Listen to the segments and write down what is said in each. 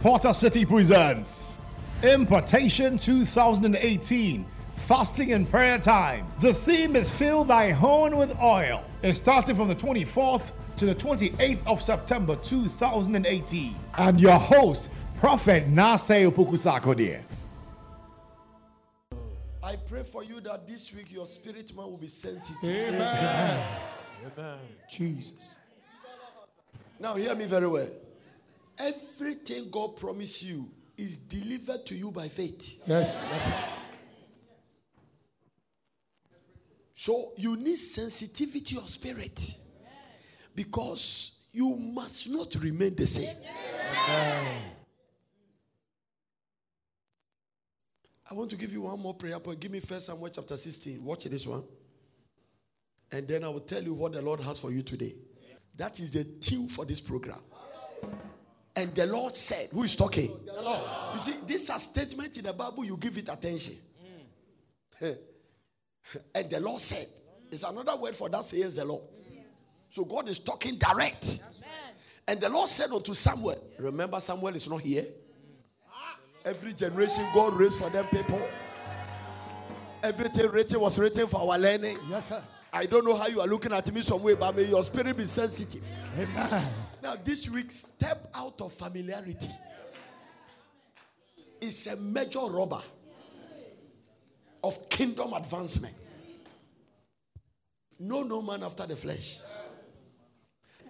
Porter City presents Impartation 2018 Fasting and Prayer Time. The theme is Fill Thy Horn with Oil. It's starting from the 24th to the 28th of September 2018. And your host, Prophet Nasei Pukusakodie. I pray for you that this week your spirit man will be sensitive. Amen. Amen. Jesus. Now, hear me very well. Everything God promised you is delivered to you by faith. Yes. So, you need sensitivity of spirit because you must not remain the same. I want to give you one more prayer point. Give me First Samuel chapter 16. Watch this one. And then I will tell you what the Lord has for you today. That is the theme for this program. And the Lord said, Who is talking? The Lord. You see, this is a statement in the Bible, you give it attention. Mm. and the Lord said, It's another word for that says the Lord. So God is talking direct. And the Lord said unto Samuel, Remember, Samuel is not here. Ah. Every generation God raised for them people. Everything written was written for our learning. Yes, sir. I don't know how you are looking at me some way, but may your spirit be sensitive. Amen. Now, this week, step out of familiarity. It's a major robber of kingdom advancement. No, no man after the flesh.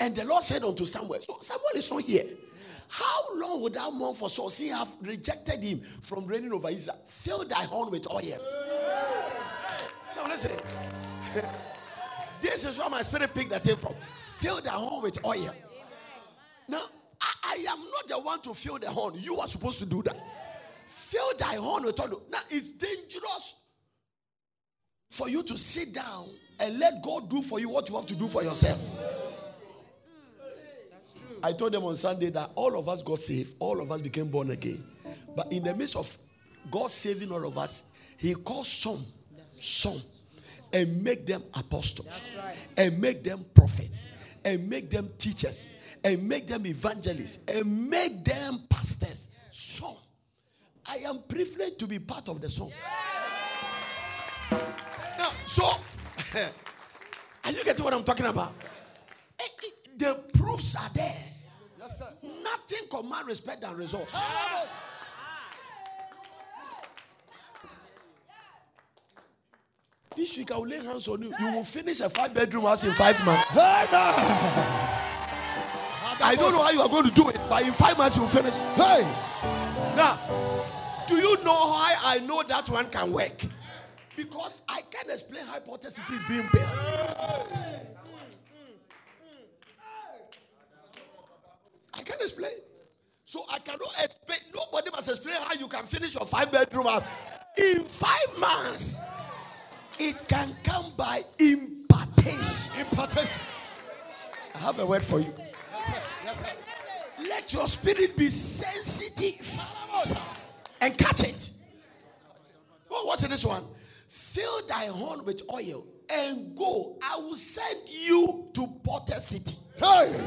And the Lord said unto Samuel, so Samuel is not here. How long would thou mourn for Saul? See, have rejected him from reigning over Israel. Fill thy horn with oil. Now listen. This is where my spirit picked that thing from. Fill the horn with oil. Now, I, I am not the one to fill the horn. You are supposed to do that. Fill thy horn with oil. Now, it's dangerous for you to sit down and let God do for you what you have to do for yourself. I told them on Sunday that all of us got saved, all of us became born again. But in the midst of God saving all of us, He called some, some, and make them apostles, and make them prophets, and make them teachers, and make them evangelists, and make them pastors. So, I am privileged to be part of the song. Now, so, are you getting what I'm talking about? Eh, eh, The proofs are there. Yes, sir. Nothing command respect than results. This week I will lay hands on you. You will finish a five bedroom house in five months. I don't know how you are going to do it, but in five months you will finish. Hey. Now, do you know why I know that one can work? Because I can explain how hypothesis is being built. I can explain. So I cannot explain. Nobody must explain how you can finish your five bedroom house in five months. It can come by impartation. Impartation. I have a word for you. Yes, sir. Yes, sir. Let your spirit be sensitive and catch it. Oh, what's in this one? Fill thy horn with oil and go. I will send you to Potter City. Hey.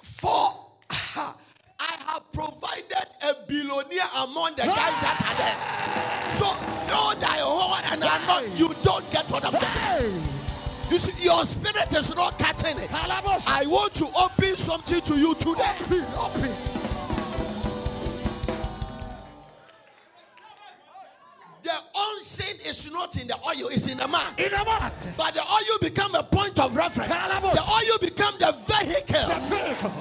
For I have provided a billionaire among the guys that are there. So fill thy horn and I know you don't get what I'm getting. Hey. You see, your spirit is not catching it. I want to open something to you today. Open, open. The unseen is not in the oil, it's in the man. In the man. But the oil become a point of reference. The oil become the vehicle. The vehicle.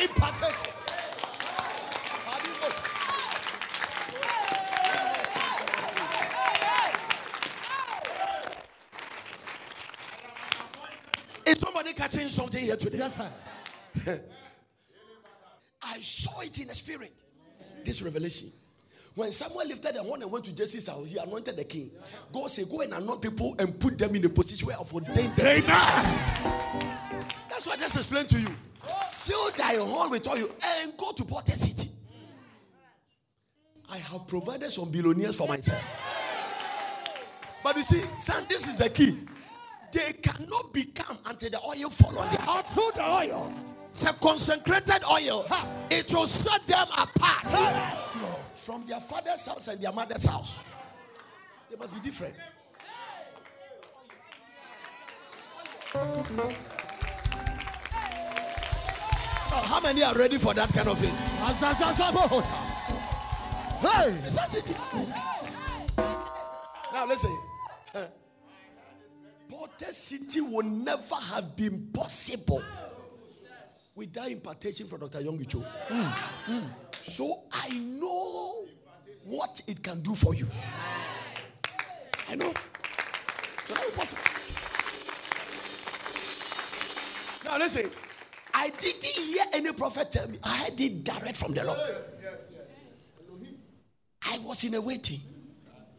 Impartation. Is catching something here today? Yes, sir. I saw it in the spirit. This revelation. When someone lifted the horn and went to Jesse's house, he anointed the king. God said, Go and anoint people and put them in the position where I've ordained them. Amen. That's what I just explained to you. Fill thy horn with oil and go to Porter City. I have provided some billionaires for myself. But you see, son, this is the key. They cannot become until the oil fall on head. Until the oil. It's a consecrated oil. Ha. It will set them apart Yes, from their father's house and their mother's house. They must be different. Now, how many are ready for that kind of thing? Hey. Is that it? Now listen. Porter City will never have been possible without impartation from Dr. Yonggi Cho. So I know what it can do for you. I know. So that is possible. Now listen. I didn't hear any prophet tell me. I heard it direct from the Lord. I was in a waiting.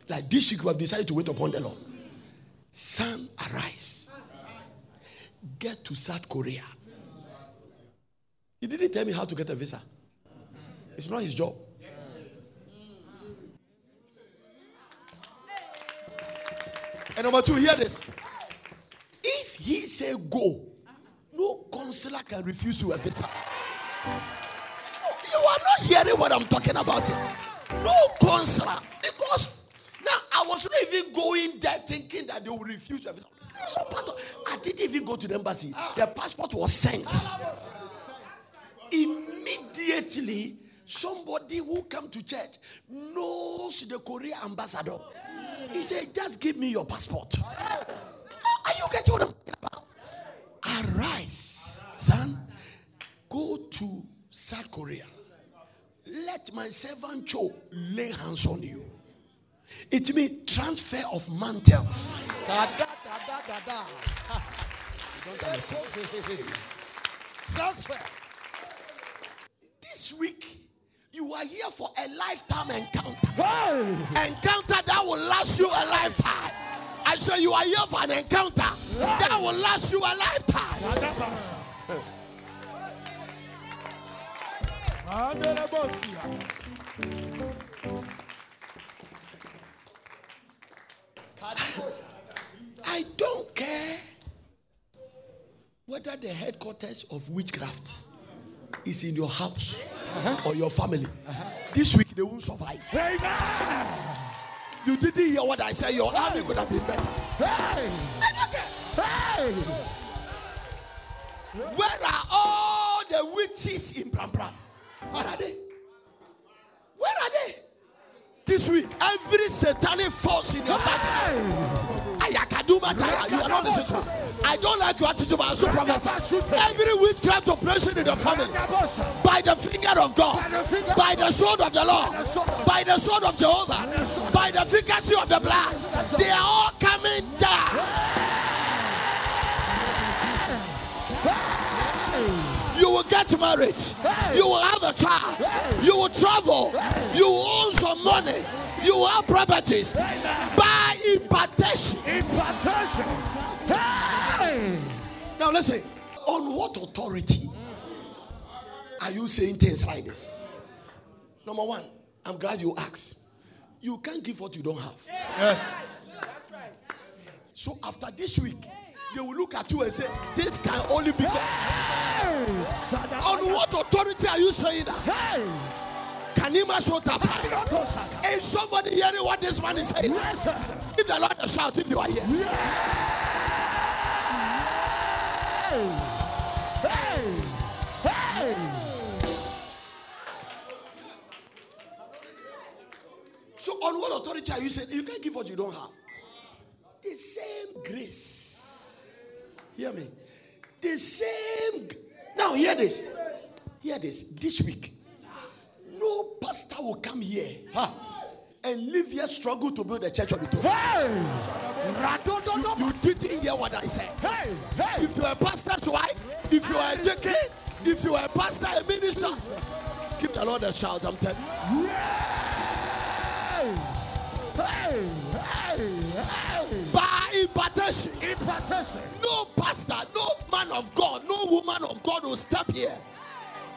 Like this week, we have decided to wait upon the Lord. Son, arise. Get to South Korea. He didn't tell me how to get a visa. It's not his job. And number two, hear this. If he say go, no counselor can refuse you a visa. You are not hearing what I'm talking about. No counselor. Even going there thinking that they will refuse your visa. I didn't even go to the embassy. The passport was sent. Immediately, somebody who come to church knows the Korea ambassador. He said, just give me your passport. Are you getting what I'm talking about? Arise, son. Go to South Korea. Let my servant Cho lay hands on you. It means transfer of mantles. Da, da, da, da, da, da. You don't understand. Transfer. This week, you are here for a lifetime encounter. Hey. Encounter that will last you a lifetime. I say you are here for an encounter that will last you a lifetime. Adabasa. I don't care whether the headquarters of witchcraft is in your house uh-huh. or your family. Uh-huh. This week they won't survive. Amen. You didn't hear what I said. Your army could have been better. Hey. I don't care. Hey. Where are all the witches in Bram Bram? Where are they? Where are they? This week, every satanic force in your background. Ayakaduma you are not listening. I don't like your attitude, but I also prophesy. Every witchcraft operation in your family, by the finger of God, by the sword of the Lord, by the sword of Jehovah, by the efficacy of the blood, they are all coming down. You will get married. You will have a child. You will travel. You own some money. You have properties by impartation. Impartation. Hey. Now listen. On what authority are you saying things like this? Number one, I'm glad you asked. You can't give what you don't have. So after this week, they will look at you and say, This can only be God. Hey. On what authority are you saying that? Hey. Kanima Shotapa. Adosaka. Is somebody hearing what this man is saying? Yes, sir. Give the Lord a shout if you are here. Hey. Hey. Hey. So, on what authority are you saying? You can't give what you don't have. The same grace. Hear me. The same. Now, hear this. Hear this. This week, no pastor will come here huh, and live here struggle to build a church on the top. Hey. Radododo. You didn't hear what I said. Hey. Hey. If you are a pastor's wife, if you are a deacon, if you are a pastor, a minister, give the Lord a shout. I'm telling you. Hey. Hey. Hey. Hey. By impartation. Impartation. No pastor, no man of God, no woman of God will step here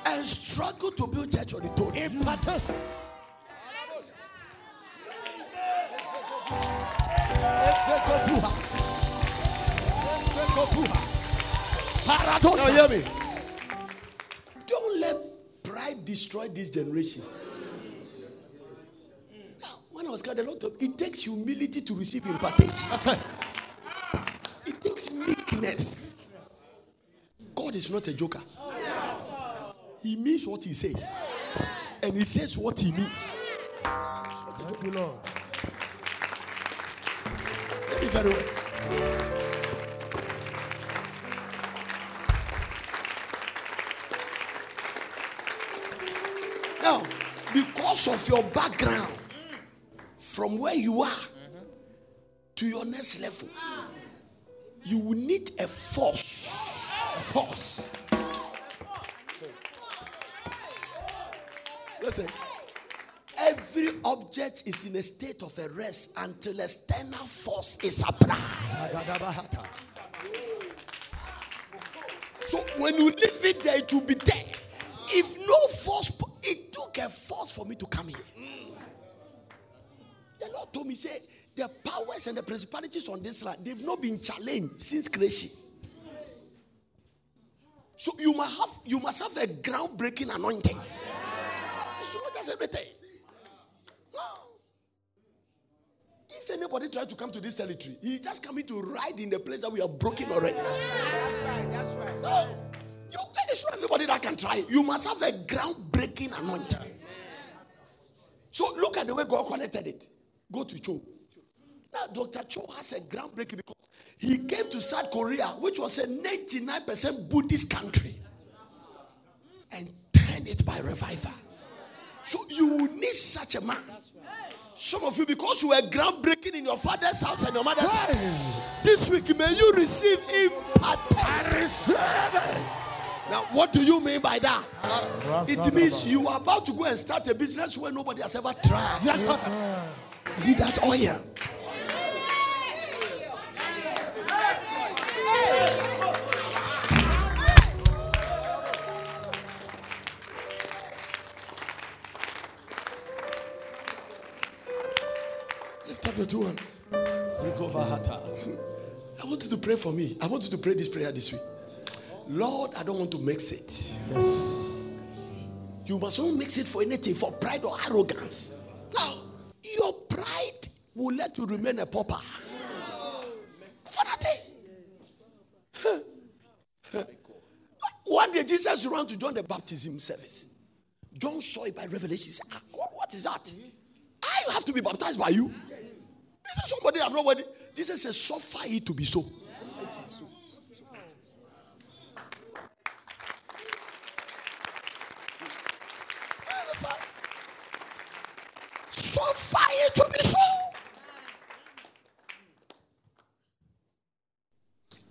and struggle to build church on the throne. Impartation. Now hear me. Don't let pride destroy this generation. Now, when I was called a lot of it takes humility to receive impartation. That's right. It takes meekness. God is not a joker. He means what he says. And he says what he means. Thank you, Lord. Let me very well. Now, because of your background, from where you are to your next level, you will need a force. A force. Listen. Every object is in a state of a rest until external force is applied. So when you leave it there, it will be there. If no force, it took a force for me to come here. The Lord told me, say, the powers and the principalities on this land, they've not been challenged since creation. So you must have you must have a groundbreaking anointing. So that's everything. No. If anybody tries to come to this territory, he just coming to ride in the place that we are broken already. That's right, that's right. No. You, it's not everybody that can try. You must have a groundbreaking anointing. So look at the way God connected it. Go to Cho. Now, Dr. Cho has a groundbreaking because he came to South Korea, which was a 99% Buddhist country, and turned it by revival. So you will need such a man. Some of you, because you were groundbreaking in your father's house and your mother's house, this week may you receive impartation. Now, what do you mean by that? It means you are about to go and start a business where nobody has ever tried. Yes, sir. Did that oil. Two hands. I want you to pray for me. I want you to pray this prayer this week. Lord, I don't want to mix it. Yes. You must not mix it for anything, for pride or arrogance. Now, your pride will let you remain a pauper. For nothing. One day Jesus ran to John the baptism service. John saw it by revelation. He said, "Ah, what- what is that? I have to be baptized by you. I'm not worthy. Jesus said, suffer it to be so. Suffer it to be so.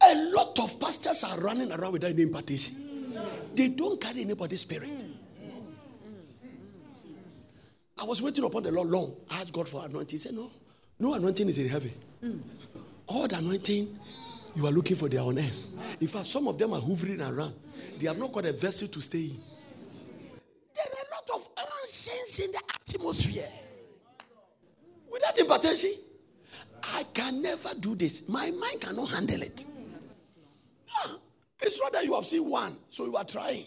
A lot of pastors are running around without any impartation. They don't carry anybody's spirit. I was waiting upon the Lord long. I asked God for anointing. He said, No, no anointing is in heaven. All the anointing you are looking for, they are on earth. In fact, some of them are hovering around. They have not got a vessel to stay in. There are a lot of nonsense in the atmosphere. Without impartation, I can never do this. My mind cannot handle it. Ah, It's not that you have seen one, so you are trying.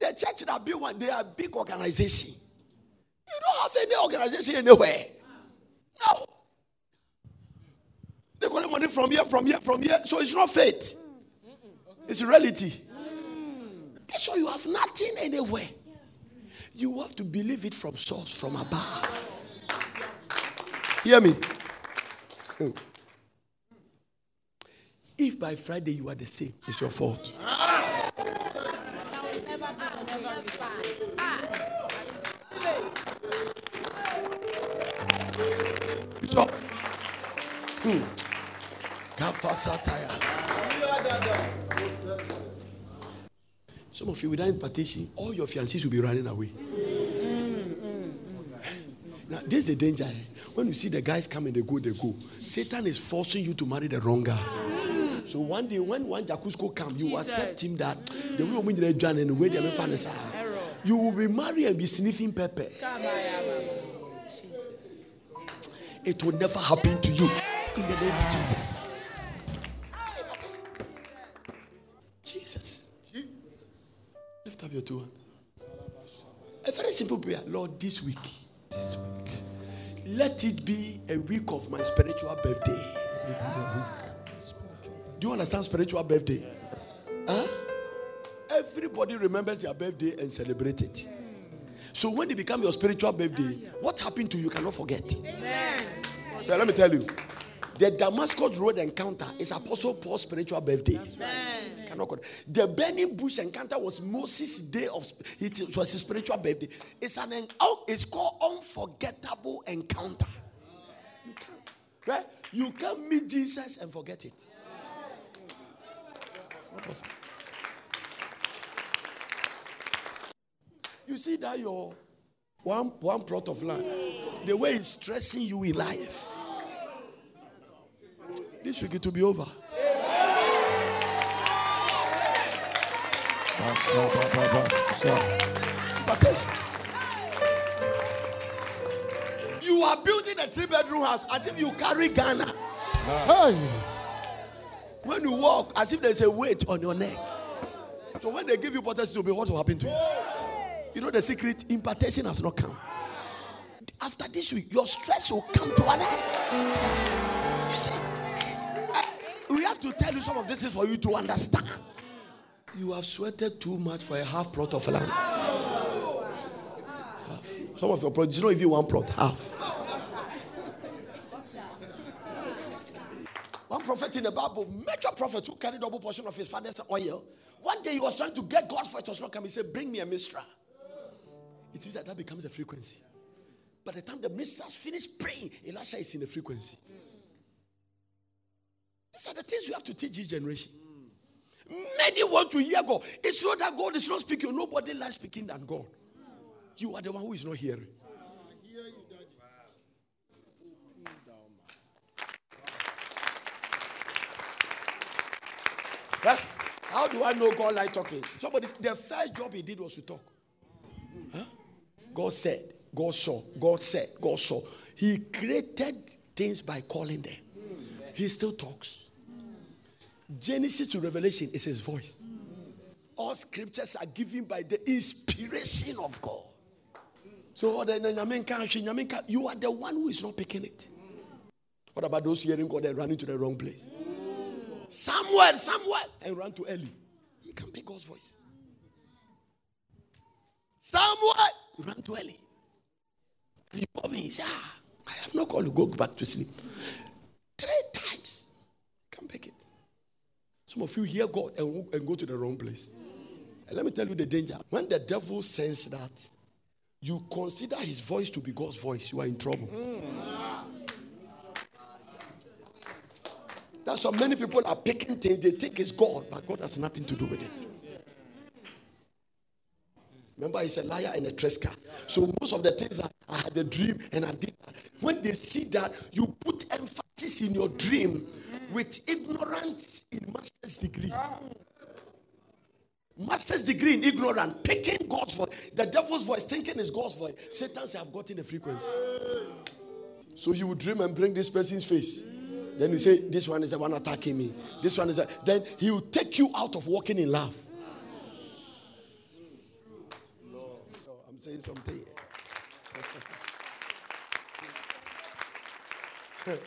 The church that built one, they are big organization. You don't have any organization anywhere. No. They collect money from here, from here, from here. So it's not faith. It's reality. So you have nothing anywhere. You have to believe it from source, from above. Hear me. If by Friday you are the same, it's your fault. Bishop. Hmm. Some of you without impartation, all your fiancés will be running away. Now, this is the danger. eh? When you see the guys come and they go, they go. Satan is forcing you to marry the wrong guy. So one day, when one Jacusko come, you accept him that the way woman is done and the way they are found you will be married and be sniffing pepper. It will never happen to you in the name of Jesus. Up your two hands. A very simple prayer. Lord, this week, this week, let it be a week of my spiritual birthday. Do you understand spiritual birthday? Huh? Everybody remembers their birthday and celebrate it. So when it becomes your spiritual birthday, what happened to you, you cannot forget. Amen. So let me tell you. The Damascus Road encounter is Apostle Paul's spiritual birthday. The burning bush encounter was Moses' day of it was his spiritual birthday. It's an oh, it's called unforgettable encounter. You can't, right? You can't meet Jesus and forget it. You see that your one, one plot of land, the way it's stressing you in life. This week it will be over. You are building a three bedroom house as if you carry Ghana. Hey. When you walk, as if there's a weight on your neck. So when they give you potatoes to be, what will happen to you? You know the secret impartation has not come. After this week, your stress will come to an end. You see, eh, eh, we have to tell you some of this is for you to understand. You have sweated too much for a half plot of land. Half. Some of your plots, you know, if you want plot, half. One prophet in the Bible, major prophet who carried double portion of his father's oil. One day he was trying to get God's voice to not come. He said, Bring me a minstrel. It means that that becomes a frequency. By the time the minister has finished praying, Elisha is in a frequency. These are the things we have to teach this generation. Many want to hear God. It's not that God is not speaking. Nobody likes speaking than God. You are the one who is not hearing. Huh? How do I know God like talking? Somebody, the first job he did was to talk. Huh? God said, God saw, God said, God saw. He created things by calling them. He still talks. Genesis to Revelation is his voice. All scriptures are given by the inspiration of God. So you are the one who is not picking it. What about those hearing God and running to the wrong place? Somewhere, somewhere, and run to Eli. He can pick God's voice. Somewhere, run to Eli. He said, ah, I have no call to go back to sleep. Three times. Some of you hear God and, and go to the wrong place. And let me tell you the danger. When the devil senses that you consider his voice to be God's voice, you are in trouble. That's why many people are picking things, they think it's God, but God has nothing to do with it. Remember, he's a liar and a tresker. So most of the things that I had a dream and I did that. When they see that, you put emphasis in your dream with ignorance in master's degree. Master's degree in ignorance, picking God's voice. The devil's voice, thinking is God's voice. Satan says, I've gotten the frequency. So you would dream and bring this person's face. Then you say, This one is the one attacking me. This one is a, then he will take you out of walking in love.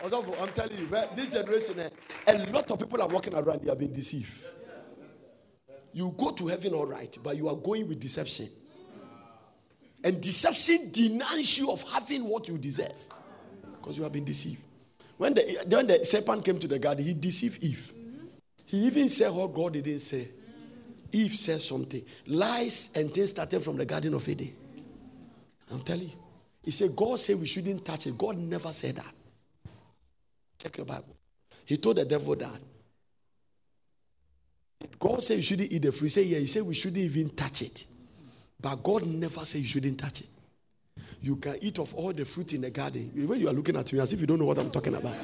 Also, I'm telling you, this generation, eh, a lot of people are walking around, they have been deceived. You go to heaven all right, but you are going with deception. And deception denies you of having what you deserve because you have been deceived. When the, when the serpent came to the garden, he deceived Eve. He even said what God didn't say. Eve said something. Lies and things started from the Garden of Eden. I'm telling you. He said, God said we shouldn't touch it. God never said that. Check your Bible. He told the devil that. God said you shouldn't eat the fruit. He said, Yeah, he said we shouldn't even touch it. But God never said you shouldn't touch it. You can eat of all the fruit in the garden. When you are looking at me as if you don't know what I'm talking about.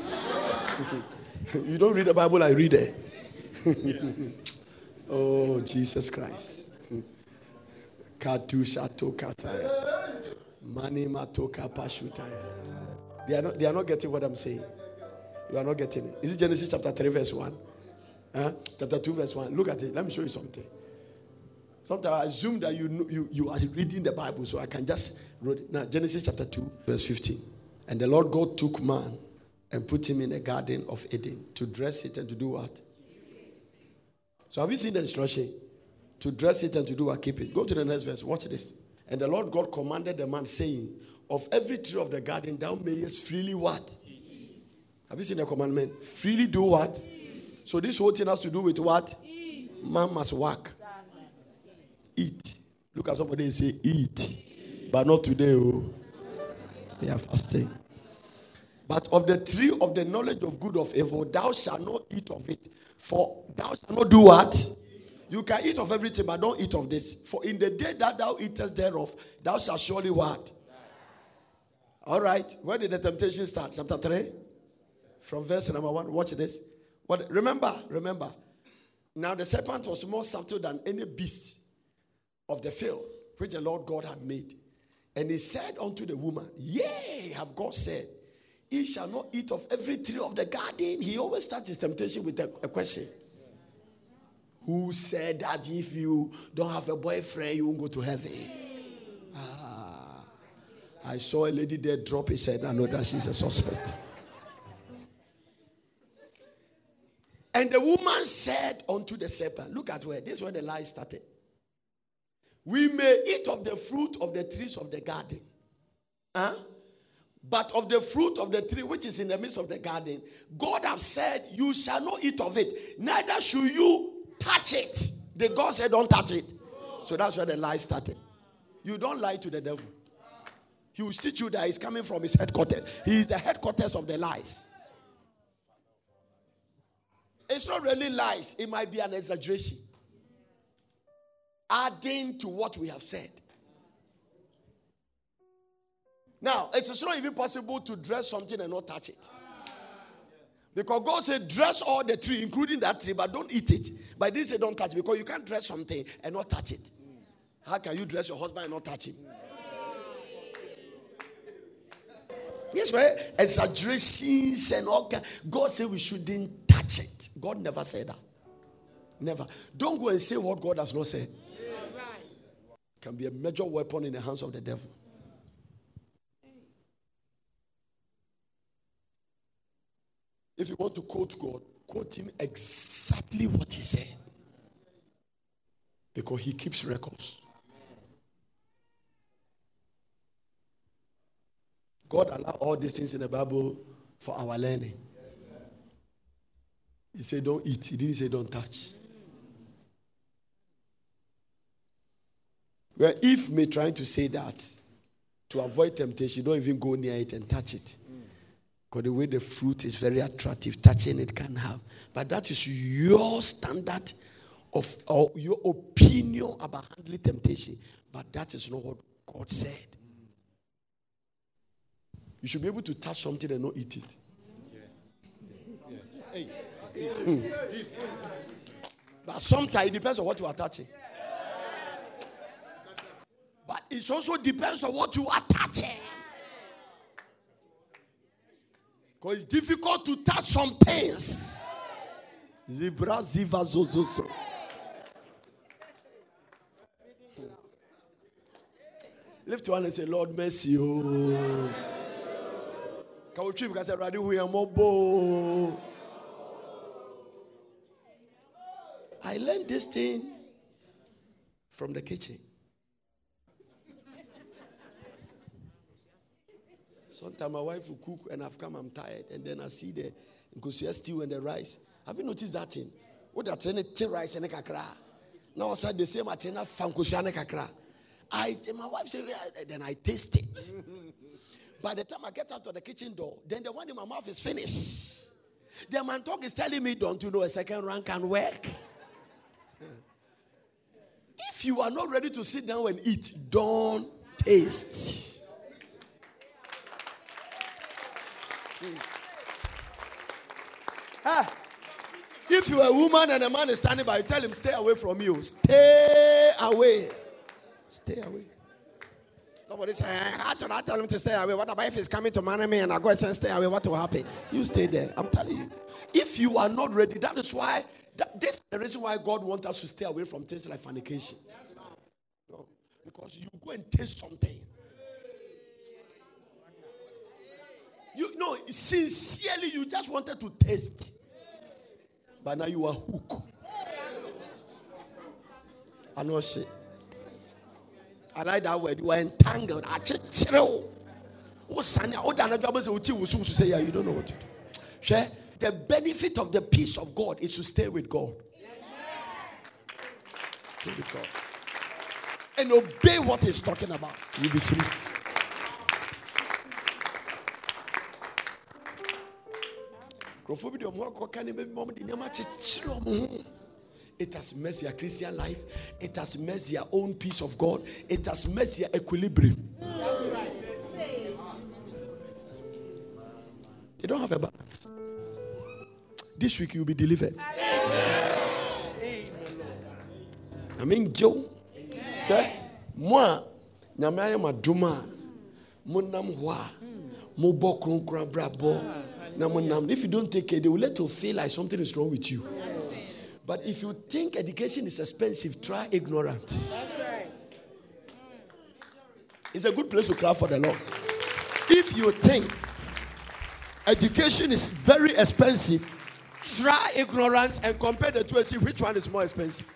you don't read the Bible, I read it. oh, Jesus Christ. Mani matoka pashutaya. They are not, they are not getting what I'm saying. You are not getting it. Is it Genesis chapter 3, verse 1? Huh? Chapter 2, verse 1. Look at it. Let me show you something. Sometimes I assume that you, you you are reading the Bible, so I can just read it. Now, Genesis chapter 2, verse 15. And the Lord God took man and put him in the garden of Eden to dress it and to do what? So have you seen the instruction? To dress it and to do what? Keep it. Go to the next verse. Watch this. And the Lord God commanded the man, saying, Of every tree of the garden thou mayest freely what? Have you seen the commandment? Freely do what? So this whole thing has to do with what? Man must work. Eat. Look at somebody and say, eat. But not today, oh. They are fasting. But of the tree of the knowledge of good of evil, thou shalt not eat of it. For thou shalt not do what? You can eat of everything, but don't eat of this. For in the day that thou eatest thereof, thou shalt surely what? All right. Where did the temptation start? Chapter 3? From verse number 1. Watch this. What, remember, remember. Now the serpent was more subtle than any beast of the field which the Lord God had made. And he said unto the woman, Yea, have God said, He shall not eat of every tree of the garden. He always starts his temptation with a, a question. Who said that if you don't have a boyfriend, you won't go to heaven? Ah, I saw a lady there drop his head. I know that she's a suspect. And the woman said unto the serpent, Look at where this is where the lie started. We may eat of the fruit of the trees of the garden. Huh? But of the fruit of the tree which is in the midst of the garden, God have said, You shall not eat of it, neither should you touch it. The God said, Don't touch it. So that's where the lie started. You don't lie to the devil. He will teach you that he's coming from his headquarters. He is the headquarters of the lies. It's not really lies, it might be an exaggeration adding to what we have said. Now, it's not even possible to dress something and not touch it. Because God said, dress all the tree, including that tree, but don't eat it. But he didn't say don't touch it because you can't dress something and not touch it. How can you dress your husband and not touch him? Yes, right? Exaggerations and all. God said we shouldn't touch it. God never said that. Never. Don't go and say what God has not said can be a major weapon in the hands of the devil. If you want to quote God, quote him exactly what he said. Because he keeps records. God allowed all these things in the Bible for our learning. He said, Don't eat. He didn't say, Don't touch. Well, if me trying to say that to avoid temptation, don't even go near it and touch it. Because the way the fruit is very attractive, touching it can have. But that is your standard of or your opinion about handling temptation. But that is not what God said. You should be able to touch something and not eat it. Yeah. Yeah. Mm. But sometimes it depends on what you are touching. But it also depends on what you are touching. Because it's difficult to touch some things. Zebra ziva zozozo. Lift one and say, Lord, mercy. you. Can we trip? Because I already we are mobile. I learned this thing from the kitchen. Sometimes my wife will cook and I've come, I'm tired, and then I see the nkosua stew and the rice. Have you noticed that thing? What are trying to rice and kakra? Now I said the same I train fankosua and kakra. I my wife said then I taste it. By the time I get out of the kitchen door, then the one in my mouth is finished. The man talk is telling me, don't you know a second run can work? If you are not ready to sit down and eat, don't taste. Ah, if you're a woman and a man is standing by, tell him, stay away from you. Stay away. Stay away. Somebody say, how should I tell him to stay away? What about if he's coming to marry me and I go and say, stay away? What will happen? You stay there. I'm telling you. If you are not ready, that is why, that, this is the reason why God wants us to stay away from things like fornication. because you go and taste something. You know, sincerely, you just wanted to taste, but now you are hooked. I know shit. I like that word. You are entangled. You don't know what to do. Share the benefit of the peace of God is to stay with God. Stay with God. And obey what he's talking about. You'll be free. It has messed your Christian life. It has messed your own peace of God. It has messed your equilibrium. You don't have a balance. This week you'll be delivered. I mean, Joe. Okay? Moi, nyame ayɛ mo adom a monam hɔ a mobɔ if you don't take care they will let you feel like something is wrong with you. But if you think education is expensive try ignorance. It's a good place to clap for the lord. If you think education is very expensive try ignorance and compare the two and see which one is more expensive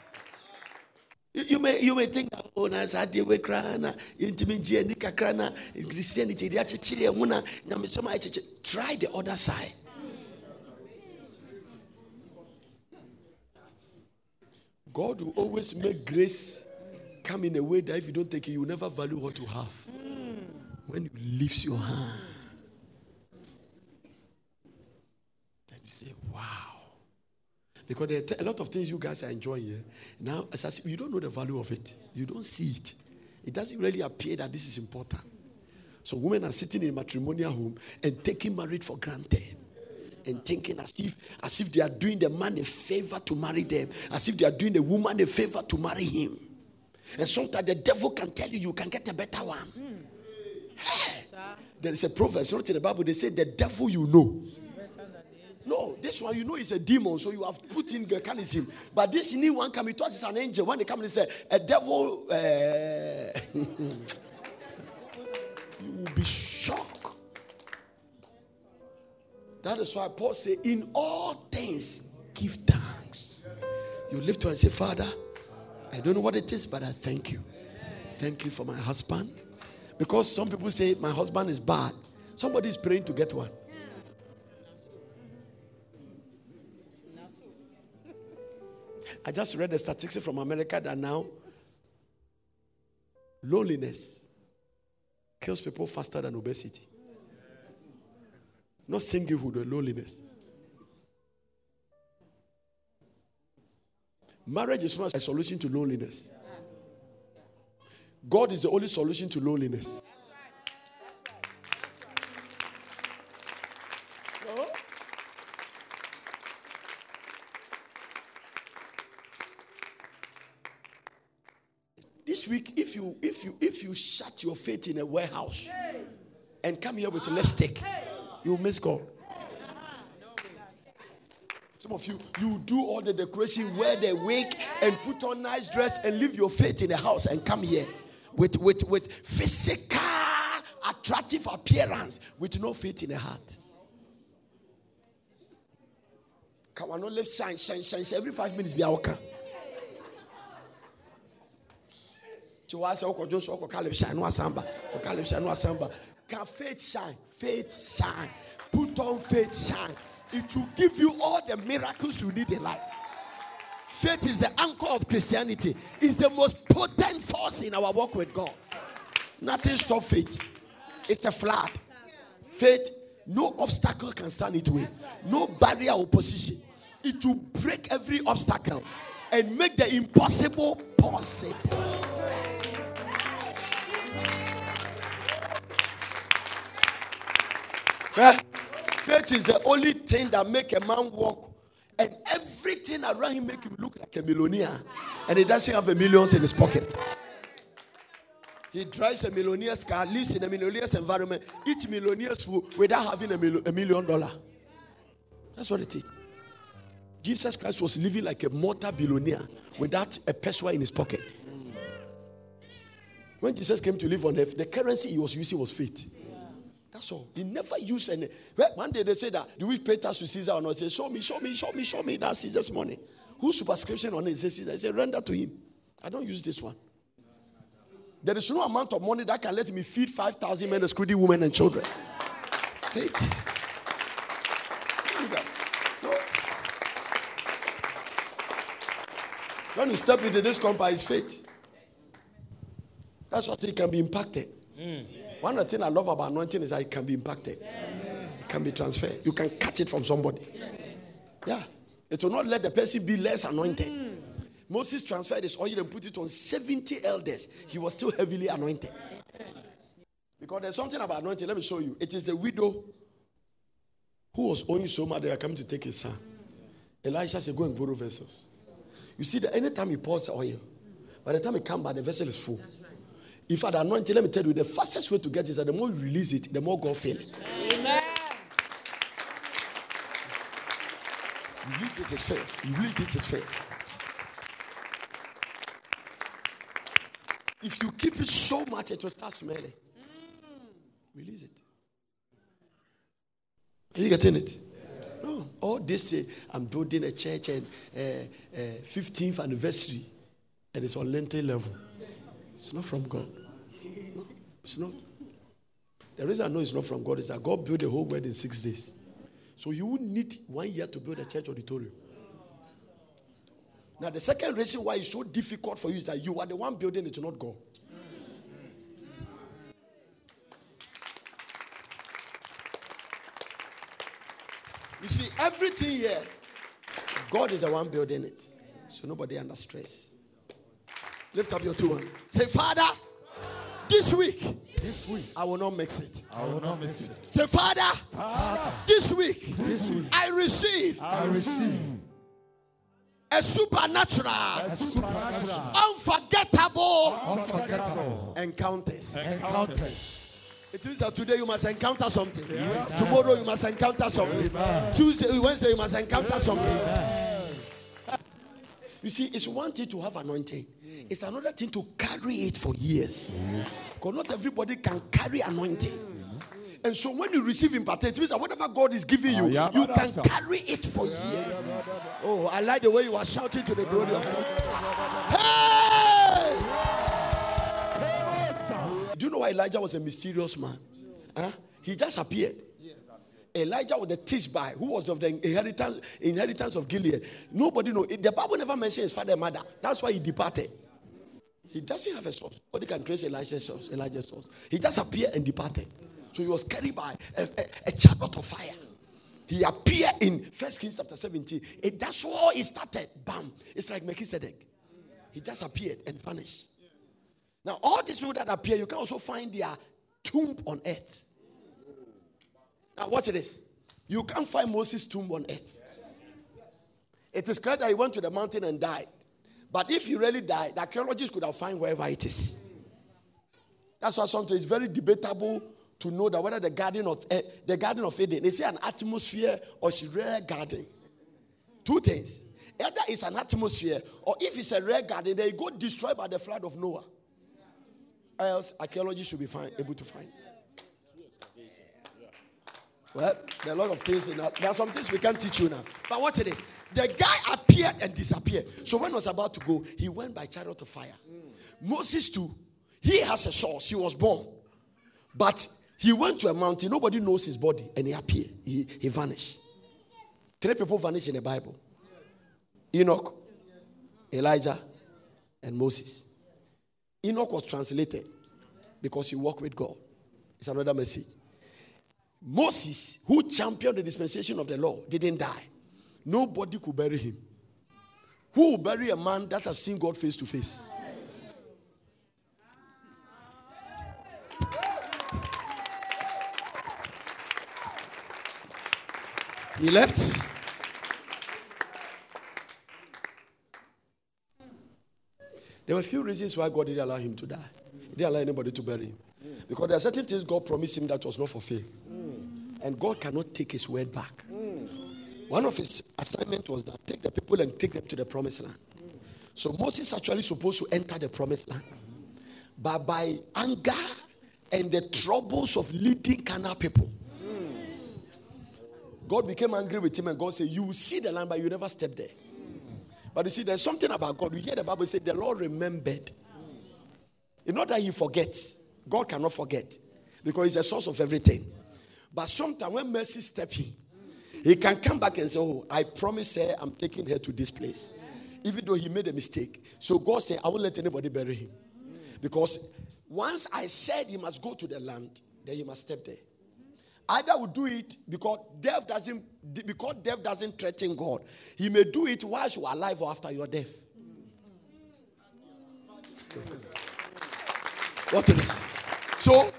you, may you may think ah, oh na sade we kra na intimi gye ani kakra na christianity de akyekyere mu na nyamesɛm akyekyere try the other side God will always make grace come in a way that if you don't take it, you will never value what you have. When you lift your hand, then you say, Wow. Because there are a lot of things you guys are enjoying here. Now, as I say, you don't know the value of it. You don't see it. It doesn't really appear that this is important. So women are sitting in a matrimonial home and taking marriage for granted. And thinking as if as if they are doing the man a favor to marry them, as if they are doing the woman a favor to marry him. And sometimes the devil can tell you you can get a better one. Hmm. Hey, there is a proverb, it's not in the Bible. They say the devil you know no, this one you know is a demon, so you have put in mechanism. But this new one coming to us is an angel. When they come and say a devil, uh, you will be shocked. That is why Paul say, in all things give thanks. You lift to and say, Father, I don't know what it is, but I thank you. Thank you for my husband. Because some people say my husband is bad. Somebody is praying to get one. I just read the statistics from America that now loneliness kills people faster than obesity. Not singlehood, or loneliness. Marriage is not a solution to loneliness. God is the only solution to loneliness. Week, if you if you if you shut your faith in a warehouse and come here with a lipstick, you miss God. Some of you, you do all the decoration, wear the wig, and put on nice dress, and leave your faith in the house and come here with with with physical attractive appearance, with no faith in the heart. Come on, not live shine, shine, shine. Every five minutes, be our car. Wàá sẹ ọkọ sọ ọkọ caleb shine no asamba ọkọ caleb shine no can faith shine faith shine put on faith shine it will give you all the miracles you need in life. Faith is the anchor of Christianity. It's the most potent force in our walk with God. Nothing stop faith. It's a flood. Faith, no obstacle can stand it way. No barrier opposition. It will break every obstacle and make the impossible possible. Faith is the only thing that make a man walk, and everything around him make him look like a millionaire, and he doesn't have a millions in his pocket. He drives a millionaire's car, lives in a millionaire's environment, eats millionaire's food without having a, mil- a million dollar. That's what it is. Jesus Christ was living like a mortal billionaire without a peso in his pocket. When Jesus came to live on earth, the currency he was using was faith. That's all. He never used any. One day they say that, do we pay tax to Caesar or not? Say, show me, show me, show me, show me that Caesar's money. Whose superscription on it? Caesar. I say, render to him. I don't use this one. There is no amount of money that can let me feed 5,000 men, excluding women and children. Faith. When you step into this compound, it's faith. That's what it can be imparted. Mm. One of the things I love about anointing is that it can be imparted. It can be transferred. You can catch it from somebody. Yeah. It will not let the person be less anointed. Moses transferred his oil and put it on 70 elders. He was still heavily anointed. Because there's something about anointing. Let me show you. It is the widow who was owing so much they are coming to take his son. Elisha said, Go and borrow vessels. You see that anytime he pours the oil, by the time he comes back, the vessel is full. If I anointing, let me tell you, the fastest way to get is that the more you release it, the more God feel it. Amen. Release it is first. Release it is first. If you keep it so much, it will start smelling. Release it. Are you getting it? No. All this, uh, I'm building a church and uh, uh, 15th anniversary, and it's on lintel level. It's not from God. It's not. The reason I know it's not from God is that God built the whole world in six days. So you need one year to build a church auditorium. Now, the second reason why it's so difficult for you is that you are the one building it, not God. You see, everything here, God is the one building it. So nobody under stress. Lift up your two hands. Say, Father, this week, this week I will not mix it. I will not mix it. Say, Father, Father this week, this week I receive, I receive a supernatural, a supernatural, unforgettable, unforgettable encounters. encounters. It means that today you must encounter something. Tomorrow you must encounter something. Tuesday, Wednesday you must encounter something. You see, it's one thing to have anointing. Mm. It's another thing to carry it for years. Mm. Because not everybody can carry anointing. Mm. And so when you receive impartation, it means that whatever God is giving you, ah, yeah, you can carry it for years. Oh, I like the way you are shouting to the glory of God. Hey! Do you know why Elijah was a mysterious man? Huh? He just appeared. Elijah was the Tishbite, who was of the inheritance, inheritance of Gilead. Nobody know. The Bible never mentions his father and mother. That's why he departed. He doesn't have a source. Nobody can trace Elijah's source. Elijah's source. He just appeared and departed. So he was carried by a, a, a chariot of fire. He appeared in First Kings chapter 17. It, that's how it started. Bam. It's like Melchizedek. He just appeared and vanished. Now, all these people that appear, you can also find their tomb on earth. Now, watch this. You can't find Moses' tomb on earth. It is clear that he went to the mountain and died. But if he really died, the archaeologists could have found wherever it is. That's why sometimes it's very debatable to know that whether the garden of eh, the garden of Eden is it an atmosphere or it's a rare garden. Two things. Either it's an atmosphere, or if it's a rare garden, they go destroyed by the flood of Noah. Else, archaeology should be fine, able to find. Well, there are a lot of things in that. There are some things we can't teach you now. But watch this. The guy appeared and disappeared. So when he was about to go, he went by chariot of fire. Moses too. He has a source. He was born. But he went to a mountain. Nobody knows his body. And he appeared. He, he vanished. Three people vanished in the Bible. Enoch, Elijah, and Moses. Enoch was translated because he walked with God. It's another message. Moses, who championed the dispensation of the law, didn't die. Nobody could bury him. Who will bury a man that has seen God face to face? He left. There were a few reasons why God didn't allow him to die. He didn't allow anybody to bury him. Because there are certain things God promised him that was not fulfilled. And God cannot take his word back. One of his assignment was that take the people and take them to the promised land. So Moses actually supposed to enter the promised land. but by anger and the troubles of leading carnal people. God became angry with him and God said, You will see the land, but you never step there. But you see, there's something about God. We hear the Bible say, The Lord remembered. It's not that he forgets. God cannot forget because he's the source of everything. But sometimes when mercy steps in, he can come back and say, Oh, I promise her I'm taking her to this place. Even though he made a mistake. So God said, I won't let anybody bury him. Because once I said he must go to the land, then he must step there. Either will do it because death doesn't because death doesn't threaten God. He may do it while you are alive or after your death. what is? This? So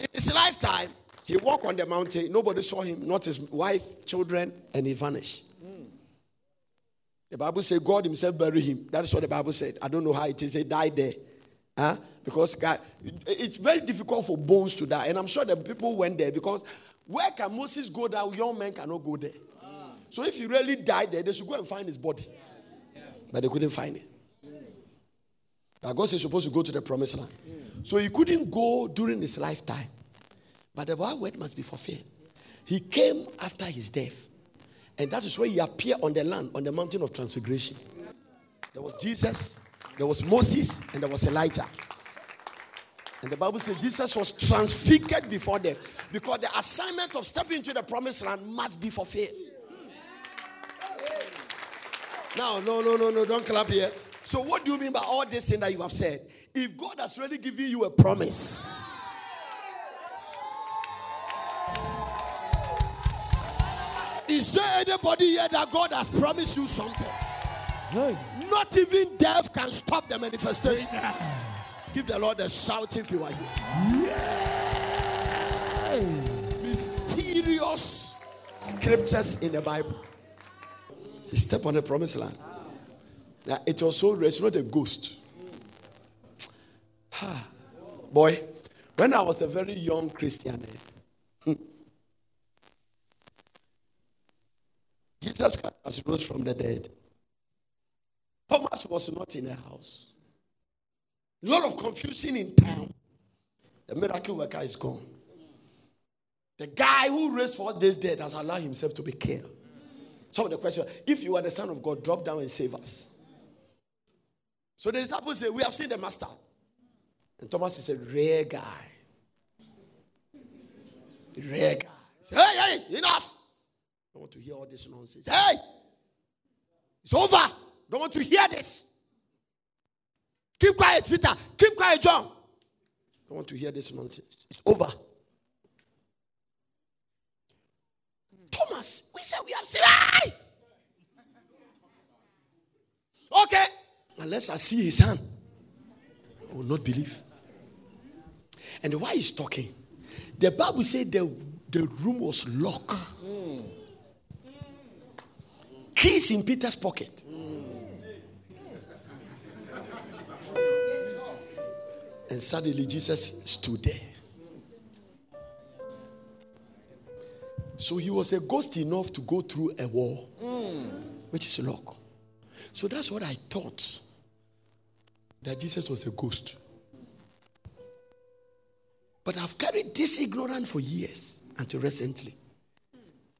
in his lifetime, he walked on the mountain. Nobody saw him, not his wife, children, and he vanished. The Bible says God Himself buried him. That is what the Bible said. I don't know how it is. He died there. Huh? Because God, it's very difficult for bones to die. And I'm sure the people went there because where can Moses go that young men cannot go there? So if he really died there, they should go and find his body. But they couldn't find it. But God said supposed to go to the promised land. So he couldn't go during his lifetime. But the word must be fulfilled. He came after his death. And that is where he appeared on the land, on the mountain of transfiguration. There was Jesus, there was Moses, and there was Elijah. And the Bible says Jesus was transfigured before them because the assignment of stepping into the promised land must be fulfilled. Now, no, no, no, no, don't clap yet. So, what do you mean by all this thing that you have said? If God has really given you a promise, Is there anybody here that God has promised you something? Hey. Not even death can stop the manifestation. Give the Lord a shout if you are here. Mysterious scriptures in the Bible. He stepped on the promised land. Now it was so it's not a ghost. Ha. Boy, when I was a very young Christian, eh, Jesus has rose from the dead. Thomas was not in the house. A lot of confusion in town. The miracle worker is gone. The guy who raised for this dead has allowed himself to be killed. Some of the question: If you are the Son of God, drop down and save us. So the disciples say, We have seen the Master. And Thomas is a rare guy. Rare guy. Say, hey, hey, enough. Don't want to hear all this nonsense. Hey! It's over. Don't want to hear this. Keep quiet, Peter. Keep quiet, John. Don't want to hear this nonsense. It's over. Thomas, we said we have seen. Hey! Okay. Unless I see his hand, I will not believe. And why he's talking, the Bible said the, the room was locked. Mm keys in Peter's pocket. And suddenly Jesus stood there. So he was a ghost enough to go through a wall, which is locked. So that's what I thought that Jesus was a ghost. But I've carried this ignorance for years until recently.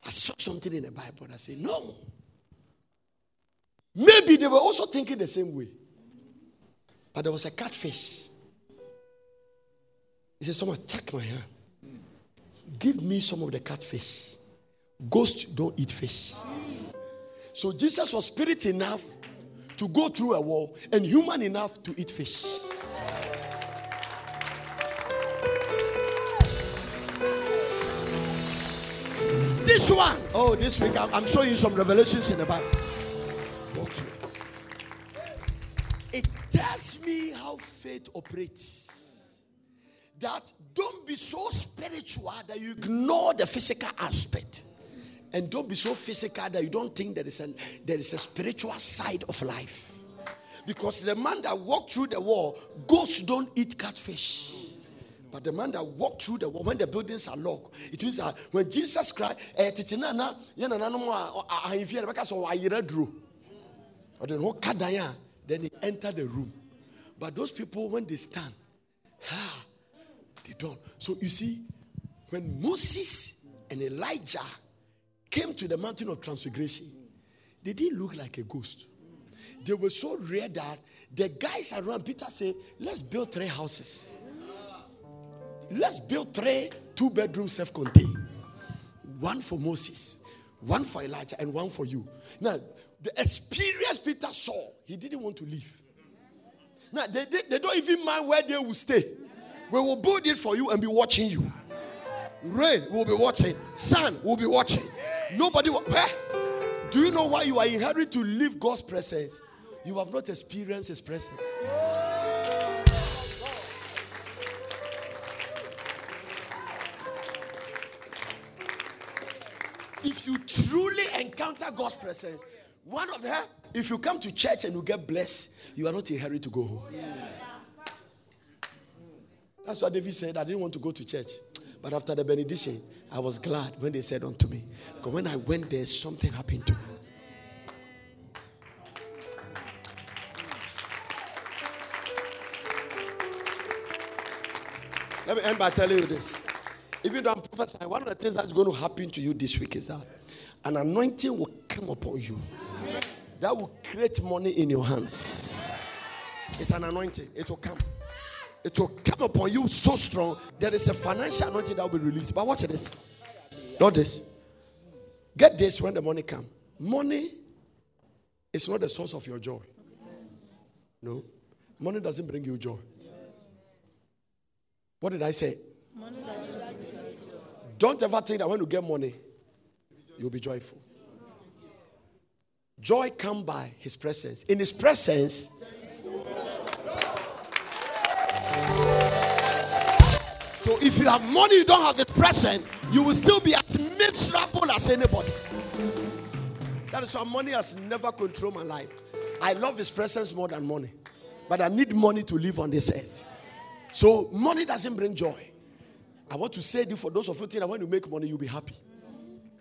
I saw something in the Bible that said, no, Maybe they were also thinking the same way. But there was a catfish. He said, Someone, check my hand. Give me some of the catfish. Ghosts don't eat fish. So Jesus was spirit enough to go through a wall and human enough to eat fish. This one, oh, this week I'm showing you some revelations in the Bible. Faith operates. That don't be so spiritual that you ignore the physical aspect. And don't be so physical that you don't think there is a, there is a spiritual side of life. Because the man that walked through the wall, ghosts don't eat catfish. But the man that walked through the wall, when the buildings are locked, it means that when Jesus Christ, eh, then he entered the room. But those people, when they stand, Ah, they don't. So you see, when Moses and Elijah came to the mountain of transfiguration, they didn't look like a ghost. They were so rare that the guys around Peter said, Let's build three houses. Let's build three two bedroom self contained. One for Moses, one for Elijah, and one for you. Now, the experience Peter saw, he didn't want to leave. Now, they, they, they don't even mind where they will stay. We will build it for you and be watching you. Rain will be watching. Sun will be watching. Nobody will. Where? Do you know why you are in hurry to leave God's presence? You have not experienced His presence. If you truly encounter God's presence, one of them, if you come to church and you get blessed, you are not in a hurry to go home. That's what David said. I didn't want to go to church. But after the benediction, I was glad when they said unto me. Because when I went there, something happened to me. Let me end by telling you this. If you don't prophesy, one of the things that's going to happen to you this week is that an anointing will come upon you that will create money in your hands. It's an anointing, it will come. It will come upon you so strong. There is a financial anointing that will be released. But watch this. Not this. Get this when the money come. Money is not the source of your joy. No. Money doesn't bring you joy. What did I say? Don't ever think that when you get money, you'll be joyful. Joy come by his presence. In his presence, so if you have money, you don't have his presence, you will still be as miserable as anybody. That is why money has never controlled my life. I love his presence more than money, but I need money to live on this earth. So money doesn't bring joy. I want to say this for those of you think that when you make money, you'll be happy.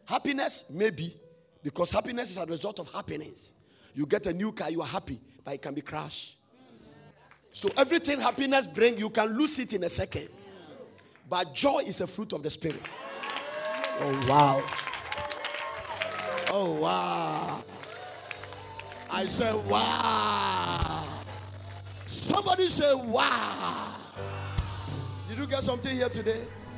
Happiness, maybe, because happiness is a result of happiness. You get a new car, you are happy, but it can be crashed. So everything happiness bring, you can lose it in a second. But joy is a fruit of the spirit. Oh wow. Oh wow. I said wow. Somebody say wow. Did you get something here today?